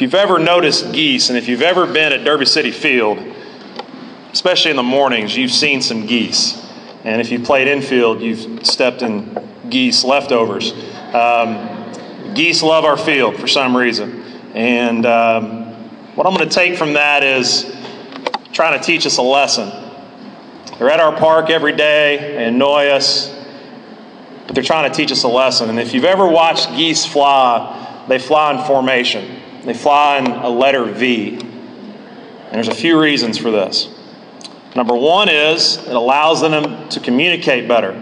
if you've ever noticed geese and if you've ever been at Derby City Field, especially in the mornings, you've seen some geese. And if you played infield, you've stepped in geese leftovers. Um, geese love our field for some reason. And um, what I'm going to take from that is trying to teach us a lesson. They're at our park every day they annoy us, but they're trying to teach us a lesson. And if you've ever watched geese fly, they fly in formation. They fly in a letter V. And there's a few reasons for this. Number one is it allows them to communicate better.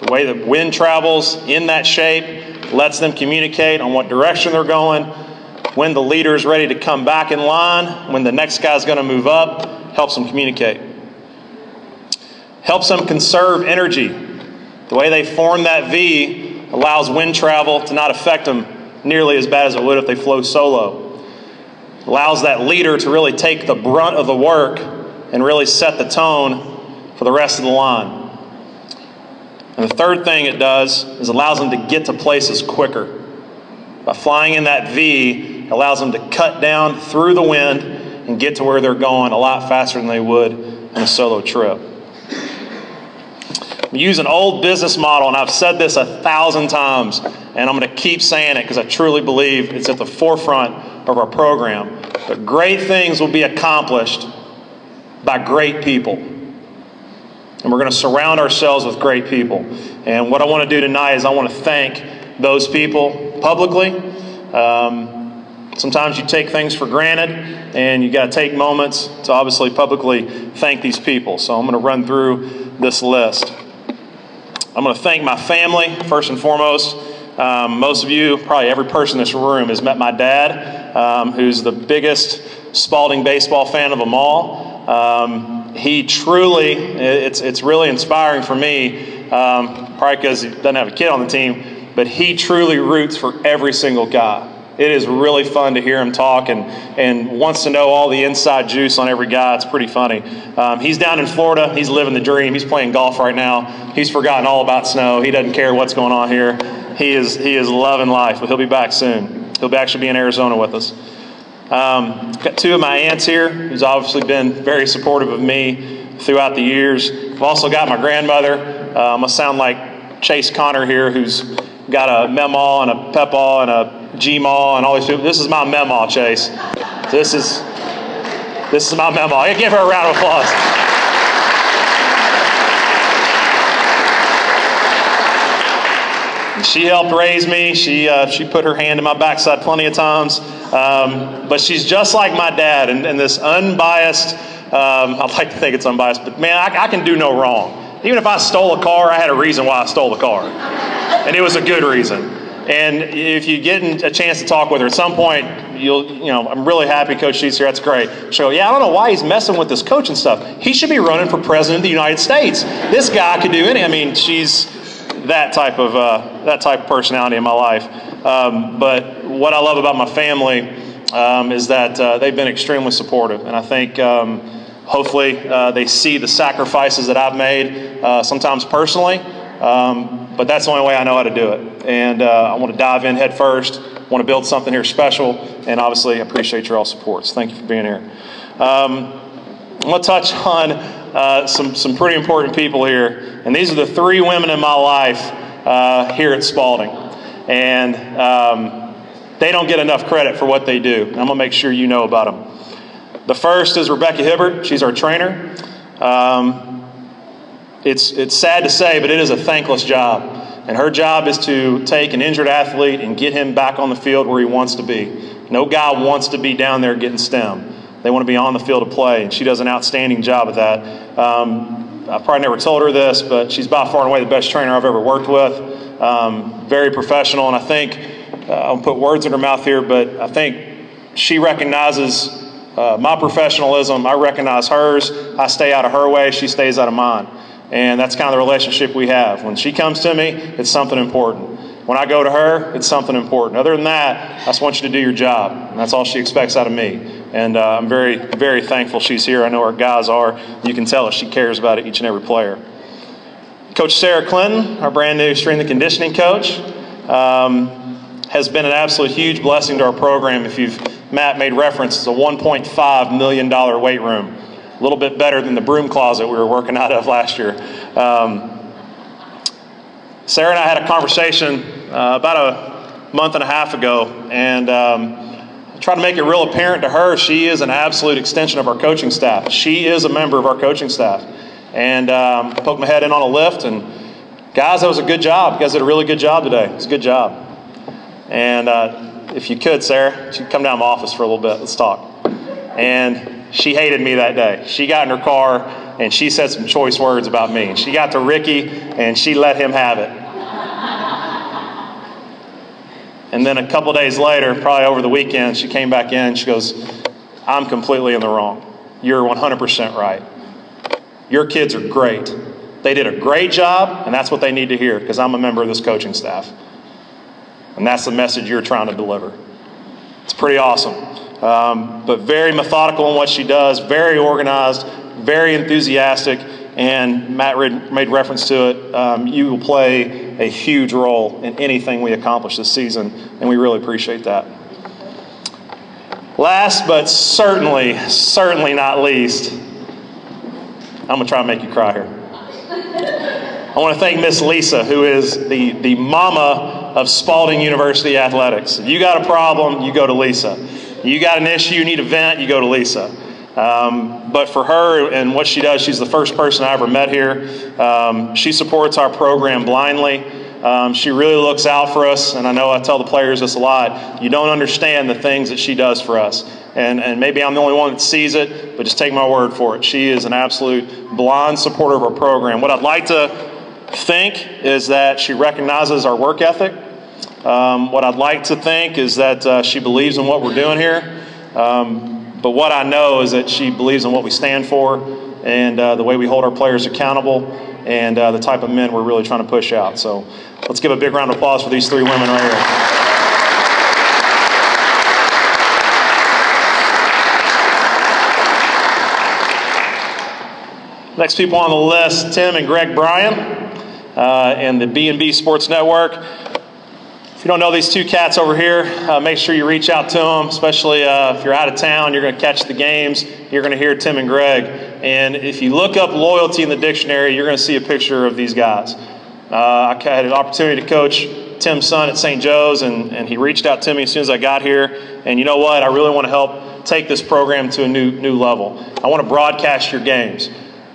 The way the wind travels in that shape lets them communicate on what direction they're going, when the leader is ready to come back in line, when the next guy's going to move up, helps them communicate. Helps them conserve energy. The way they form that V allows wind travel to not affect them nearly as bad as it would if they flew solo. Allows that leader to really take the brunt of the work and really set the tone for the rest of the line. And the third thing it does is allows them to get to places quicker. By flying in that V, allows them to cut down through the wind and get to where they're going a lot faster than they would on a solo trip. Use an old business model, and I've said this a thousand times, and I'm going to keep saying it because I truly believe it's at the forefront of our program. But great things will be accomplished by great people. And we're going to surround ourselves with great people. And what I want to do tonight is I want to thank those people publicly. Um, sometimes you take things for granted, and you got to take moments to obviously publicly thank these people. So I'm going to run through this list. I'm going to thank my family, first and foremost. Um, most of you, probably every person in this room, has met my dad, um, who's the biggest Spalding baseball fan of them all. Um, he truly, it's, it's really inspiring for me, um, probably because he doesn't have a kid on the team, but he truly roots for every single guy. It is really fun to hear him talk and, and wants to know all the inside juice on every guy. It's pretty funny. Um, he's down in Florida. He's living the dream. He's playing golf right now. He's forgotten all about snow. He doesn't care what's going on here. He is, he is loving life, but he'll be back soon. He'll be actually be in Arizona with us. Um, got two of my aunts here who's obviously been very supportive of me throughout the years. I've also got my grandmother. Uh, I'm going to sound like Chase Connor here, who's got a Memaw and a Pepaw and a Gmaw and all these people. This is my Memaw, Chase. This is this is my Memaw. Give her a round of applause. She helped raise me. She, uh, she put her hand in my backside plenty of times. Um, but she's just like my dad and, and this unbiased, um, I'd like to think it's unbiased, but man, I, I, can do no wrong. Even if I stole a car, I had a reason why I stole the car. And it was a good reason. And if you get a chance to talk with her at some point, you'll, you know, I'm really happy Coach Sheets here. That's great. She'll go, yeah, I don't know why he's messing with this coach and stuff. He should be running for president of the United States. This guy could do any. I mean, she's that type of uh, that type of personality in my life. Um, but what I love about my family um, is that uh, they've been extremely supportive, and I think. Um, hopefully, uh, they see the sacrifices that I've made, uh, sometimes personally, um, but that's the only way I know how to do it. And uh, I want to dive in head first, want to build something here special, and obviously appreciate your all supports. Thank you for being here. Um, I'm going to touch on uh, some, some pretty important people here. And these are the three women in my life uh, here at Spalding. And um, they don't get enough credit for what they do. I'm going to make sure you know about them. The first is Rebecca Hibbert. She's our trainer. Um, it's, it's sad to say, but it is a thankless job. And her job is to take an injured athlete and get him back on the field where he wants to be. No guy wants to be down there getting stem. They want to be on the field to play, and she does an outstanding job at that. Um, I've probably never told her this, but she's by far and away the best trainer I've ever worked with. Um, very professional, and I think uh, I'll put words in her mouth here, but I think she recognizes uh, my professionalism. I recognize hers. I stay out of her way. She stays out of mine. And that's kind of the relationship we have. When she comes to me, it's something important. When I go to her, it's something important. Other than that, I just want you to do your job. And that's all she expects out of me. And uh, I'm very, very thankful she's here. I know our guys are. You can tell us she cares about each and every player. Coach Sarah Clinton, our brand new strength and conditioning coach, um, has been an absolute huge blessing to our program. If you've, Matt made reference, it's a $1.5 million weight room. A little bit better than the broom closet we were working out of last year. Um, Sarah and I had a conversation uh, about a month and a half ago, and um, try to make it real apparent to her she is an absolute extension of our coaching staff. She is a member of our coaching staff. And um, poked my head in on a lift, and guys, that was a good job. You guys did a really good job today. It's a good job. And uh, if you could, Sarah, you come down to my office for a little bit. Let's talk. And she hated me that day. She got in her car and she said some choice words about me. She got to Ricky and she let him have it. And then a couple days later, probably over the weekend, she came back in. She goes, I'm completely in the wrong. You're 100% right. Your kids are great. They did a great job, and that's what they need to hear because I'm a member of this coaching staff. And that's the message you're trying to deliver. It's pretty awesome. Um, but very methodical in what she does, very organized, very enthusiastic, and Matt made reference to it. Um, you will play a huge role in anything we accomplish this season, and we really appreciate that. Last but certainly, certainly not least, I'm going to try and make you cry here. I want to thank Miss Lisa, who is the, the mama of Spalding University Athletics. If you got a problem, you go to Lisa. You got an issue, you need a vent, you go to Lisa. Um, but for her and what she does, she's the first person I ever met here. Um, she supports our program blindly. Um, she really looks out for us, and I know I tell the players this a lot. You don't understand the things that she does for us. And, and maybe I'm the only one that sees it, but just take my word for it. She is an absolute blind supporter of our program. What I'd like to think is that she recognizes our work ethic. Um, what I'd like to think is that uh, she believes in what we're doing here. Um, but what I know is that she believes in what we stand for and uh, the way we hold our players accountable and uh, the type of men we're really trying to push out. So let's give a big round of applause for these three women right here. Next people on the list, Tim and Greg Bryan uh, and the B&B Sports Network you don't know these two cats over here, uh, make sure you reach out to them, especially uh, if you're out of town, you're going to catch the games, you're going to hear Tim and Greg. And if you look up loyalty in the dictionary, you're going to see a picture of these guys. Uh, I had an opportunity to coach Tim's son at St. Joe's, and, and he reached out to me as soon as I got here. And you know what? I really want to help take this program to a new, new level. I want to broadcast your games.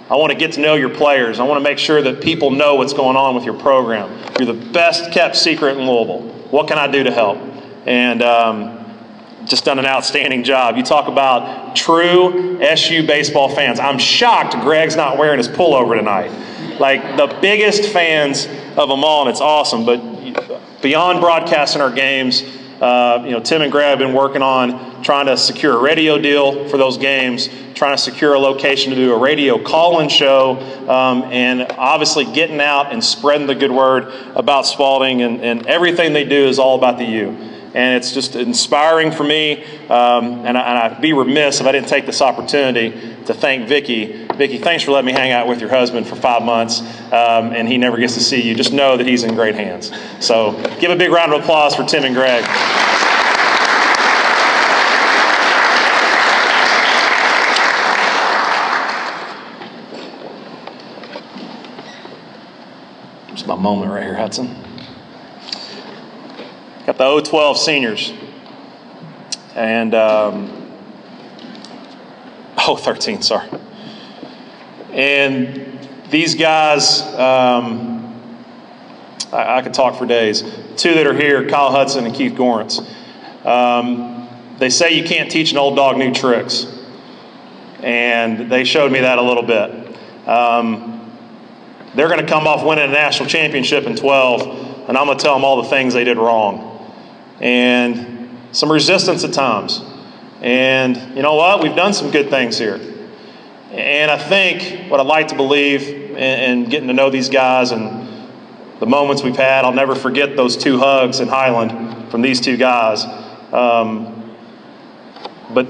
I want to get to know your players. I want to make sure that people know what's going on with your program. You're the best kept secret in Louisville. What can I do to help? And um, just done an outstanding job. You talk about true SU baseball fans. I'm shocked Greg's not wearing his pullover tonight. Like the biggest fans of them all, and it's awesome. But beyond broadcasting our games, uh, you know, Tim and Greg have been working on trying to secure a radio deal for those games, trying to secure a location to do a radio call-in show, um, and obviously getting out and spreading the good word about Spalding. And, and everything they do is all about the U and it's just inspiring for me. Um, and, I, would be remiss if I didn't take this opportunity to thank Vicki. Vicki, thanks for letting me hang out with your husband for five months, um, and he never gets to see you. Just know that he's in great hands. So give a big round of applause for Tim and Greg. Moment right here, Hudson. Got the 012 seniors. And, um, oh, 13, sorry. And these guys, um, I, I, could talk for days. Two that are here, Kyle Hudson and Keith Gorance. Um, they say you can't teach an old dog new tricks. And they showed me that a little bit. Um, they're going to come off winning a national championship in 12, and I'm going to tell them all the things they did wrong and some resistance at times. And you know what? We've done some good things here. And I think what I'd like to believe in, getting to know these guys and the moments we've had, I'll never forget those two hugs in Highland from these two guys. Um, but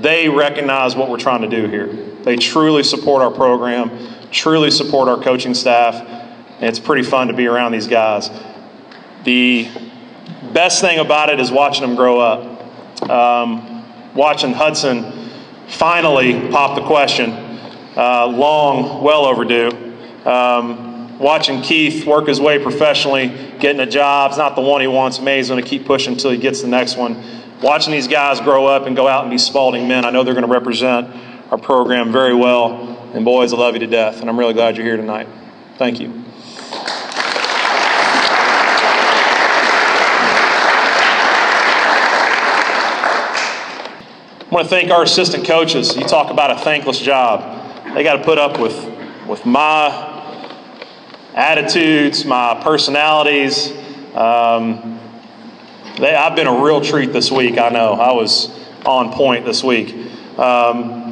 they recognize what we're trying to do here. They truly support our program, truly support our coaching staff, and it's pretty fun to be around these guys. The best thing about it is watching them grow up. Um, watching Hudson finally pop the question, uh, long, well overdue. Um, watching Keith work his way professionally, getting a job. It's not the one he wants. Maybe he's going to keep pushing until he gets the next one. Watching these guys grow up and go out and be Spalding men, I know they're going to represent our program very well. And boys, I love you to death, and I'm really glad you're here tonight. Thank you. I want to thank our assistant coaches. You talk about a thankless job. They got to put up with, with my attitudes, my personalities. Um, they, I've been a real treat this week, I know. I was on point this week. Um,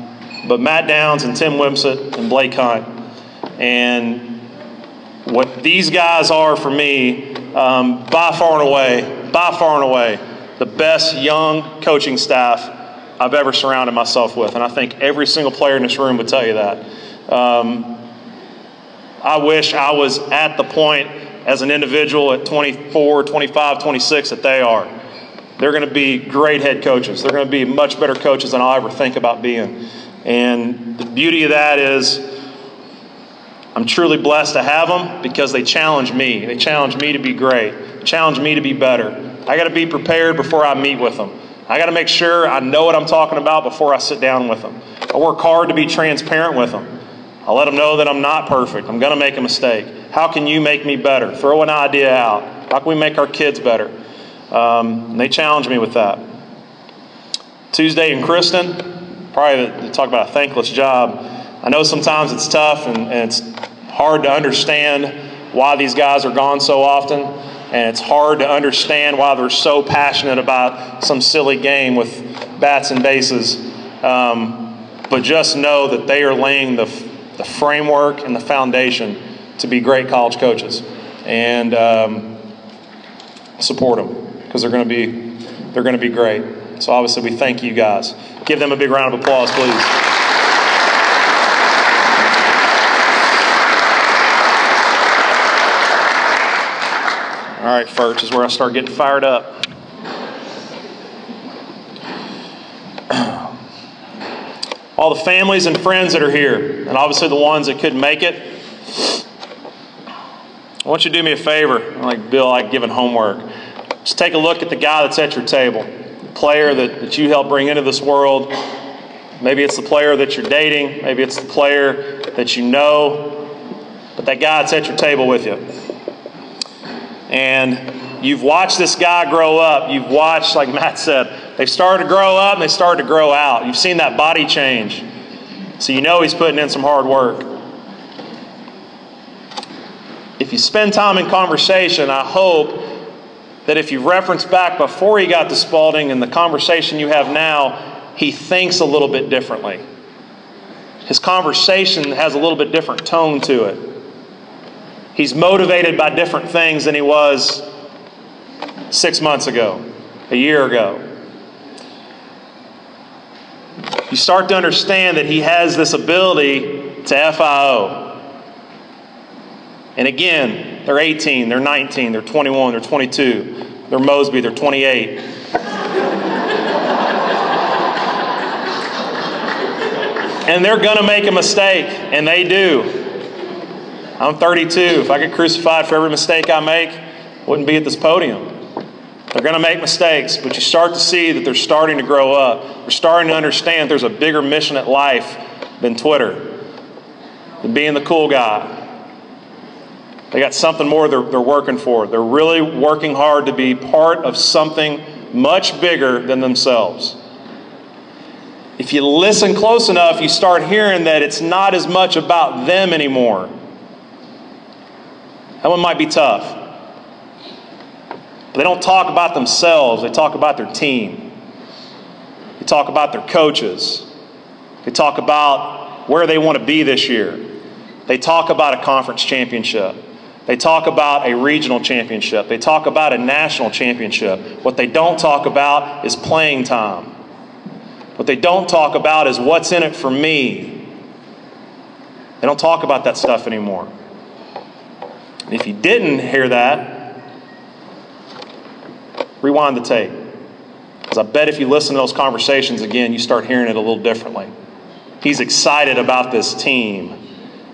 but Matt Downs and Tim Wimsett and Blake Hunt. And what these guys are for me, um, by far and away, by far and away, the best young coaching staff I've ever surrounded myself with. And I think every single player in this room would tell you that. Um, I wish I was at the point as an individual at 24, 25, 26 that they are. They're going to be great head coaches. They're going to be much better coaches than I'll ever think about being. And the beauty of that is, I'm truly blessed to have them because they challenge me. They challenge me to be great, challenge me to be better. I got to be prepared before I meet with them. I got to make sure I know what I'm talking about before I sit down with them. I work hard to be transparent with them. I let them know that I'm not perfect. I'm going to make a mistake. How can you make me better? Throw an idea out. How can we make our kids better? Um, they challenge me with that. Tuesday in Kristen, probably to talk about a thankless job. I know sometimes it's tough and, and it's hard to understand why these guys are gone so often and it's hard to understand why they're so passionate about some silly game with bats and bases. Um, but just know that they are laying the, the framework and the foundation to be great college coaches, and um, support them because they're going to be they're going to be great. So obviously, we thank you guys. Give them a big round of applause, please. All right, Firch is where I start getting fired up. All the families and friends that are here, and obviously the ones that couldn't make it, I want you to do me a favor, like Bill, like giving homework. Just take a look at the guy that's at your table, player that, that you helped bring into this world. Maybe it's the player that you're dating, maybe it's the player that you know, but that guy that's at your table with you and you've watched this guy grow up. You've watched, like Matt said, they've started to grow up and they started to grow out. You've seen that body change. So you know he's putting in some hard work. If you spend time in conversation, I hope that if you reference back before he got to Spalding and the conversation you have now, he thinks a little bit differently. His conversation has a little bit different tone to it. He's motivated by different things than he was six months ago, a year ago. You start to understand that he has this ability to FIO. And again, they're 18, they're 19, they're 21, they're 22, they're Mosby, they're 28. and they're going to make a mistake, and they do. I'm 32. If I get crucified for every mistake I make, I wouldn't be at this podium. They're going to make mistakes, but you start to see that they're starting to grow up. They're starting to understand there's a bigger mission at life than Twitter, than being the cool guy. They got something more they're, they're working for. They're really working hard to be part of something much bigger than themselves. If you listen close enough, you start hearing that it's not as much about them anymore. That one might be tough. But they don't talk about themselves, they talk about their team. They talk about their coaches. They talk about where they want to be this year. They talk about a conference championship. They talk about a regional championship. They talk about a national championship. What they don't talk about is playing time. What they don't talk about is what's in it for me. They don't talk about that stuff anymore. If you didn't hear that, Rewind the tape. Because I bet if you listen to those conversations again, you start hearing it a little differently. He's excited about this team.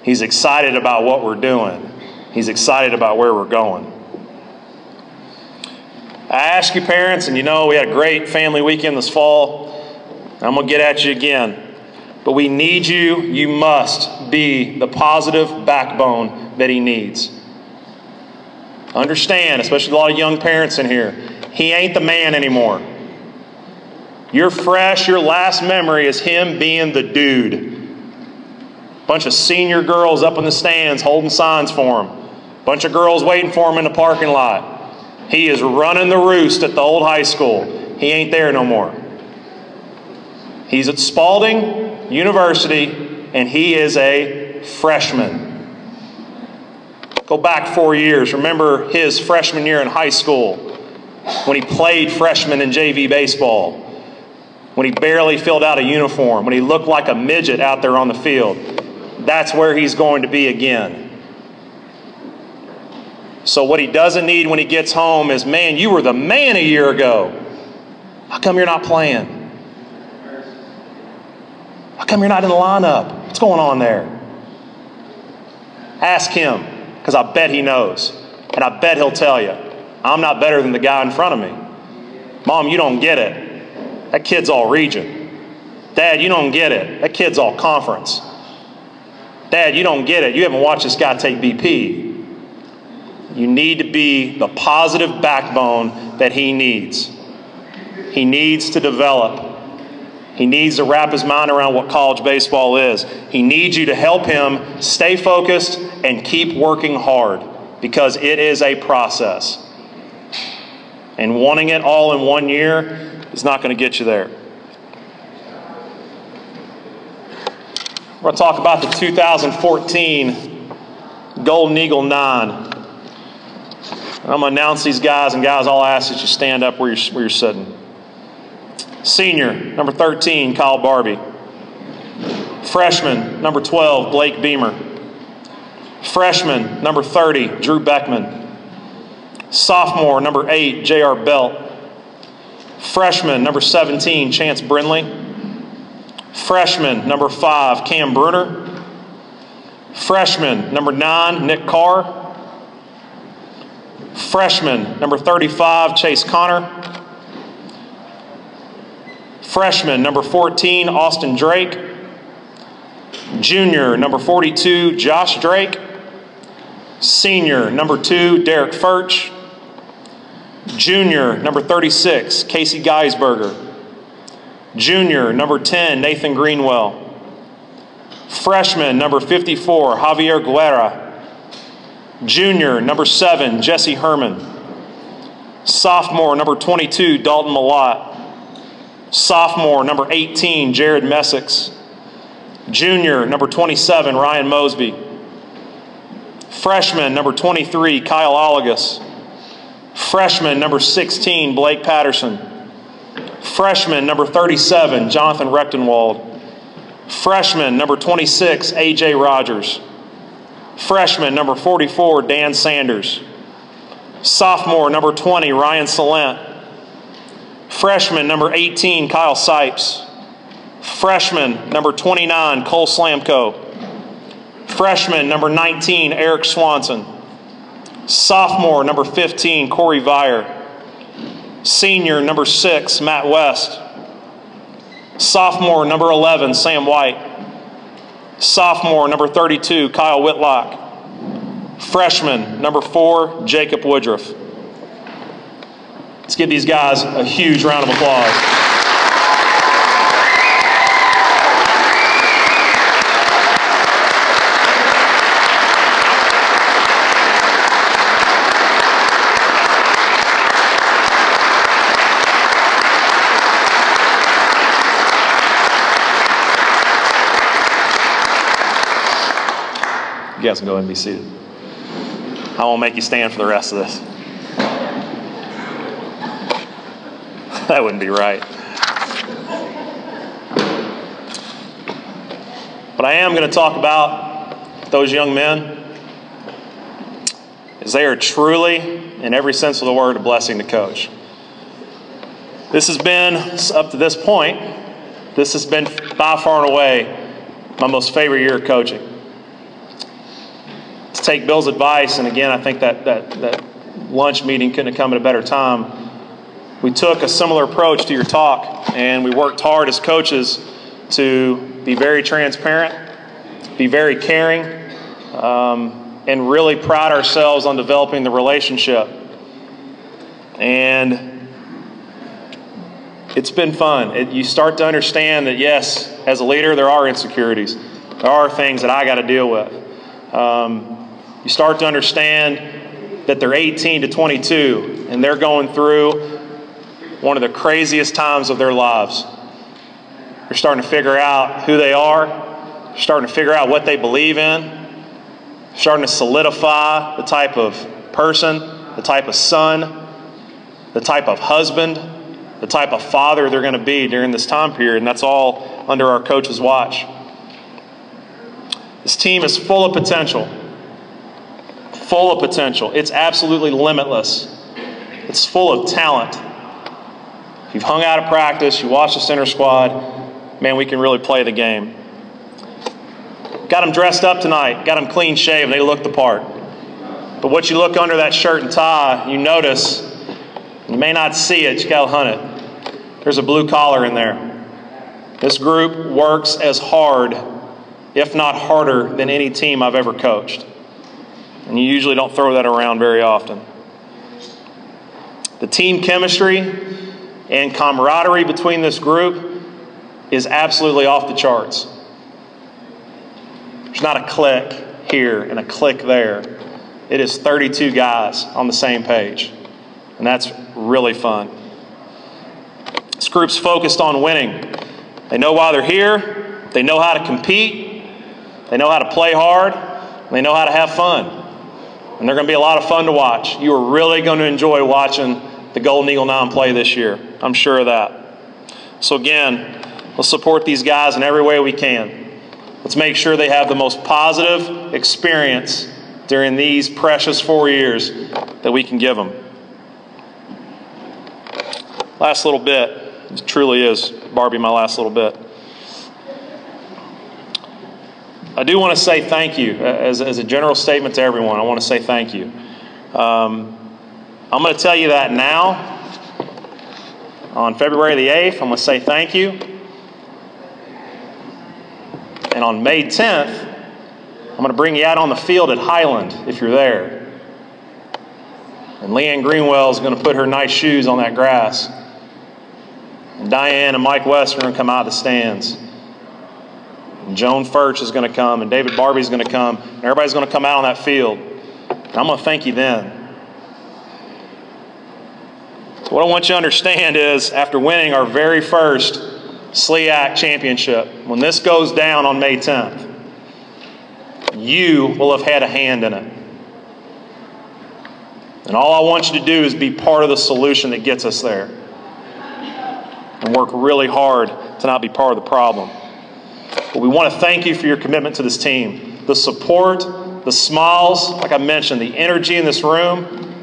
He's excited about what we're doing. He's excited about where we're going. I ask you, parents, and you know we had a great family weekend this fall. I'm going to get at you again. But we need you. You must be the positive backbone that he needs. Understand, especially a lot of young parents in here, he ain't the man anymore. You're fresh, your last memory is him being the dude. Bunch of senior girls up in the stands holding signs for him. Bunch of girls waiting for him in the parking lot. He is running the roost at the old high school. He ain't there no more. He's at Spalding University, and he is a freshman. Go back four years. Remember his freshman year in high school when he played freshman in JV baseball, when he barely filled out a uniform, when he looked like a midget out there on the field. That's where he's going to be again. So, what he doesn't need when he gets home is, man, you were the man a year ago. How come you're not playing? How come you're not in the lineup? What's going on there? Ask him, because I bet he knows. And I bet he'll tell you, I'm not better than the guy in front of me. Mom, you don't get it. That kid's all region. Dad, you don't get it. That kid's all conference. Dad, you don't get it. You haven't watched this guy take BP. You need to be the positive backbone that he needs. He needs to develop. He needs to wrap his mind around what college baseball is. He needs you to help him stay focused and keep working hard because it is a process. And wanting it all in one year is not going to get you there. We're going to talk about the 2014 Golden Eagle 9. I'm going to announce these guys, and guys, I'll ask that you stand up where you're, where you're sitting. Senior, number 13, Kyle Barbie. Freshman, number 12, Blake Beamer. Freshman, number 30, Drew Beckman. Sophomore, number 8, J.R. Belt. Freshman, number 17, Chance Brindley. Freshman, number 5, Cam Bruner. Freshman, number 9, Nick Carr. Freshman, number 35, Chase Connor. Freshman, number 14, Austin Drake. Junior, number 42, Josh Drake. Senior, number 2, Derek Furch. Junior, number 36, Casey Geisberger. Junior, number 10, Nathan Greenwell. Freshman, number 54, Javier Guerra. Junior, number seven, Jesse Herman. Sophomore, number 22, Dalton Malott. Sophomore, number 18, Jared Messick. Junior, number 27, Ryan Mosby. Freshman, number 23, Kyle Olagus. Freshman, number 16, Blake Patterson. Freshman, number 37, Jonathan Rechtenwald. Freshman, number 26, A.J. Rogers. Freshman, number 44, Dan Sanders. Sophomore, number 20, Ryan Salent. Freshman, number 18, Kyle Sipes. Freshman, number 29, Cole Slamko. Freshman, number 19, Eric Swanson. Sophomore, number 15, Corey Vire. Senior, number 6, Matt West. Sophomore, number 11, Sam White. Sophomore, number 32, Kyle Whitlock. Freshman, number four, Jacob Woodruff. Let's give these guys a huge round of applause. Guys can go and be seated. I won't make you stand for the rest of this. that wouldn't be right. But I am going to talk about those young men as they are truly, in every sense of the word, a blessing to coach. This has been, up to this point, this has been by far and away my most favorite year of coaching. To take Bill's advice, and again, I think that, that, that lunch meeting couldn't have come at a better time. We took a similar approach to your talk, and we worked hard as coaches to be very transparent, be very caring, um, and really pride ourselves on developing the relationship. And it's been fun. It, you start to understand that, yes, as a leader, there are insecurities. There are things that I got to deal with. Um, you start to understand that they're 18 to 22 and they're going through one of the craziest times of their lives. They're starting to figure out who they are, they're starting to figure out what they believe in, starting to solidify the type of person, the type of son, the type of husband, the type of father they're going to be during this time period, and that's all under our coach's watch. This team is full of potential. Full of potential. It's absolutely limitless. It's full of talent. If you've hung out of practice, you watch the center squad, man, we can really play the game. Got them dressed up tonight, got them clean shaved, they look the part. But what you look under that shirt and tie, you notice, you may not see it, you gotta hunt it. There's a blue collar in there. This group works as hard, if not harder, than any team I've ever coached. And you usually don't throw that around very often. The team chemistry and camaraderie between this group is absolutely off the charts. There's not a click here and a click there. It is 32 guys on the same page, and that's really fun. This group's focused on winning. They know why they're here, they know how to compete, they know how to play hard, they know how to have fun. And they're going to be a lot of fun to watch. You are really going to enjoy watching the Golden Eagle Nine play this year. I'm sure of that. So, again, let's support these guys in every way we can. Let's make sure they have the most positive experience during these precious four years that we can give them. Last little bit. It truly is, Barbie, my last little bit. I do want to say thank you. As, as a general statement to everyone, I want to say thank you. Um, I'm going to tell you that now. On February the 8th, I'm going to say thank you. And on May 10th, I'm going to bring you out on the field at Highland if you're there. And Leanne Greenwell is going to put her nice shoes on that grass. And Diane and Mike West are going to come out of the stands. And Joan Furch is going to come, and David Barbie is going to come, and everybody's going to come out on that field. And I'm going to thank you then. What I want you to understand is after winning our very first SLIAC championship, when this goes down on May 10th, you will have had a hand in it. And all I want you to do is be part of the solution that gets us there. And work really hard to not be part of the problem. But we want to thank you for your commitment to this team. The support, the smiles, like I mentioned, the energy in this room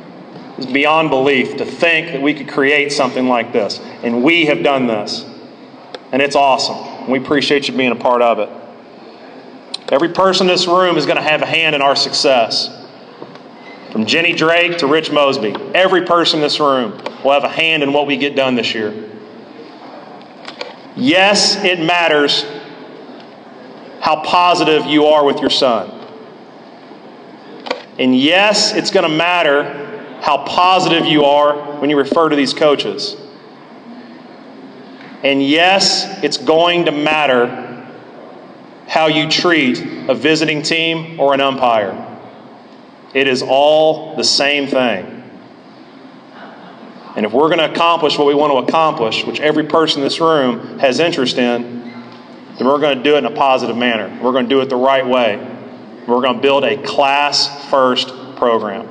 is beyond belief to think that we could create something like this. And we have done this. And it's awesome. We appreciate you being a part of it. Every person in this room is going to have a hand in our success. From Jenny Drake to Rich Mosby, every person in this room will have a hand in what we get done this year. Yes, it matters how positive you are with your son. And yes, it's going to matter how positive you are when you refer to these coaches. And yes, it's going to matter how you treat a visiting team or an umpire. It is all the same thing. And if we're going to accomplish what we want to accomplish, which every person in this room has interest in, then we're going to do it in a positive manner. We're going to do it the right way. We're going to build a class first program.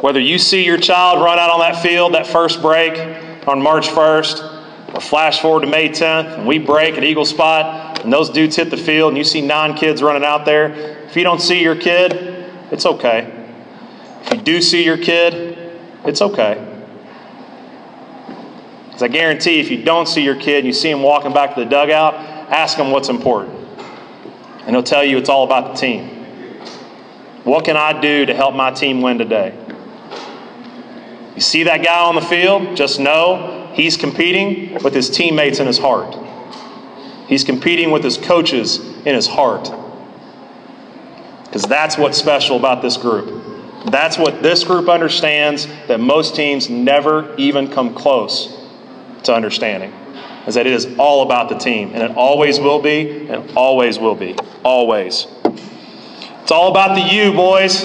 Whether you see your child run out on that field that first break on March 1st, or flash forward to May 10th, and we break at Eagle Spot, and those dudes hit the field, and you see nine kids running out there, if you don't see your kid, it's okay. If you do see your kid, It's okay. Because I guarantee if you don't see your kid and you see him walking back to the dugout, ask him what's important. And he'll tell you it's all about the team. What can I do to help my team win today? You see that guy on the field, just know he's competing with his teammates in his heart. He's competing with his coaches in his heart. Because that's what's special about this group. That's what this group understands that most teams never even come close to understanding. Is that it is all about the team, and it always will be, and always will be. Always. It's all about the you, boys.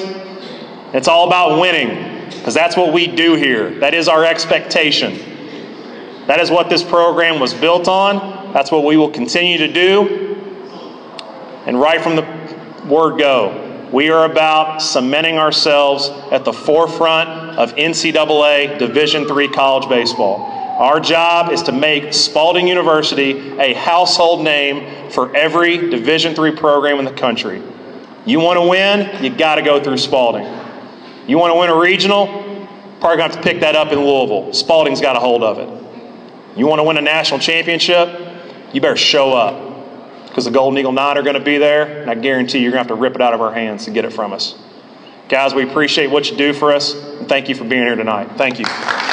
It's all about winning, because that's what we do here. That is our expectation. That is what this program was built on. That's what we will continue to do. And right from the word go, we are about cementing ourselves at the forefront of NCAA Division III college baseball. Our job is to make Spalding University a household name for every Division III program in the country. You want to win, you got to go through Spalding. You want to win a regional, probably going to have to pick that up in Louisville. Spalding's got a hold of it. You want to win a national championship, you better show up because the Golden Eagle Nine are going to be there, and I guarantee you're going to have to rip it out of our hands to get it from us. Guys, we appreciate what you do for us, and thank you for being here tonight. Thank you.